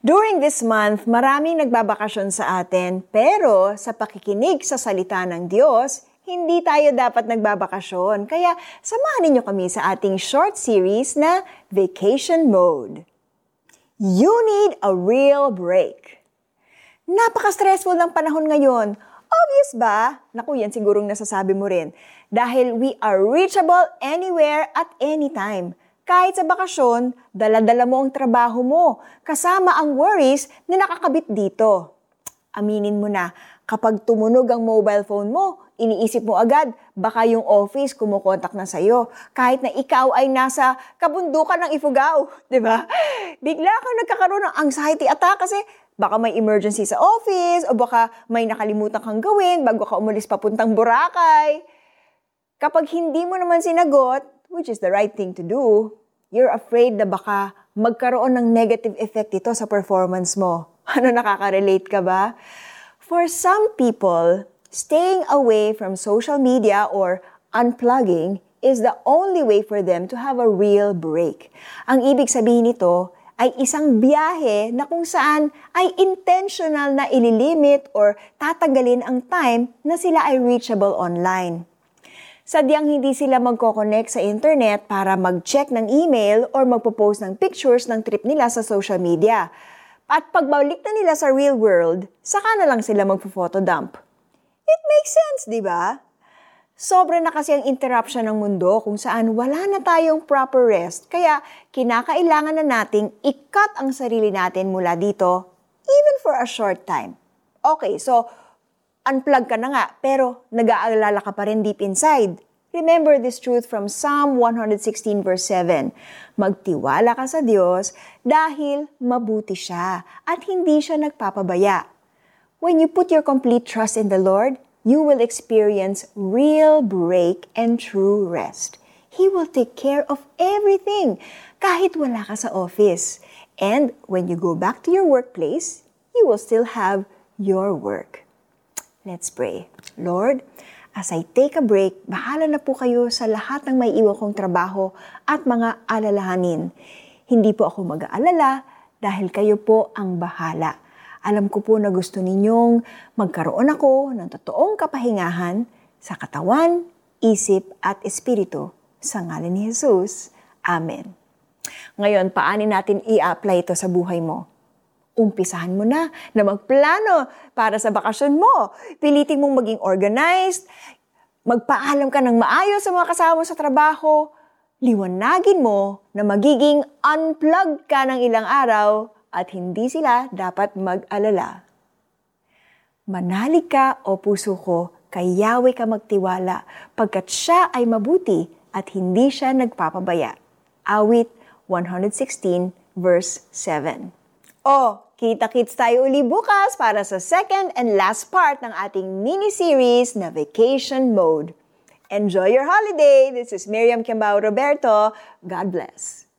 During this month, maraming nagbabakasyon sa atin, pero sa pakikinig sa salita ng Diyos, hindi tayo dapat nagbabakasyon. Kaya samahan ninyo kami sa ating short series na Vacation Mode. You need a real break. Napaka-stressful ng panahon ngayon. Obvious ba? Naku, yan sigurong nasasabi mo rin. Dahil we are reachable anywhere at anytime. Kahit sa bakasyon, dala-dala mo ang trabaho mo, kasama ang worries na nakakabit dito. Aminin mo na, kapag tumunog ang mobile phone mo, iniisip mo agad, baka yung office kumukontak na sa'yo. Kahit na ikaw ay nasa kabundukan ng Ifugao, di ba? Bigla kang nagkakaroon ng anxiety attack kasi baka may emergency sa office o baka may nakalimutan kang gawin bago ka umalis papuntang Boracay. Kapag hindi mo naman sinagot, which is the right thing to do, you're afraid na baka magkaroon ng negative effect ito sa performance mo. Ano nakaka-relate ka ba? For some people, staying away from social media or unplugging is the only way for them to have a real break. Ang ibig sabihin nito ay isang biyahe na kung saan ay intentional na ililimit or tatanggalin ang time na sila ay reachable online sadyang hindi sila magkoconnect sa internet para mag-check ng email or magpo-post ng pictures ng trip nila sa social media. At pagbalik na nila sa real world, saka na lang sila magpo-photo dump. It makes sense, di ba? Sobra na kasi ang interruption ng mundo kung saan wala na tayong proper rest, kaya kinakailangan na nating i-cut ang sarili natin mula dito, even for a short time. Okay, so unplug ka na nga, pero nag-aalala ka pa rin deep inside. Remember this truth from Psalm 116 verse 7. Magtiwala ka sa Diyos dahil mabuti siya at hindi siya nagpapabaya. When you put your complete trust in the Lord, you will experience real break and true rest. He will take care of everything kahit wala ka sa office. And when you go back to your workplace, you will still have your work. Let's pray. Lord, as I take a break, bahala na po kayo sa lahat ng may iwan kong trabaho at mga alalahanin. Hindi po ako mag-aalala dahil kayo po ang bahala. Alam ko po na gusto ninyong magkaroon ako ng totoong kapahingahan sa katawan, isip at espiritu. Sa ngalan ni Jesus. Amen. Ngayon, paano natin i-apply ito sa buhay mo? Umpisahan mo na na magplano para sa bakasyon mo. Pilitin mong maging organized, magpaalam ka ng maayos sa mga kasama mo sa trabaho, liwanagin mo na magiging unplugged ka ng ilang araw at hindi sila dapat mag-alala. Manalig ka o puso ko, kay Yahweh ka magtiwala, pagkat siya ay mabuti at hindi siya nagpapabaya. Awit 116 verse 7. O, kita-kits tayo uli bukas para sa second and last part ng ating mini-series na Vacation Mode. Enjoy your holiday! This is Miriam Kiambao Roberto. God bless.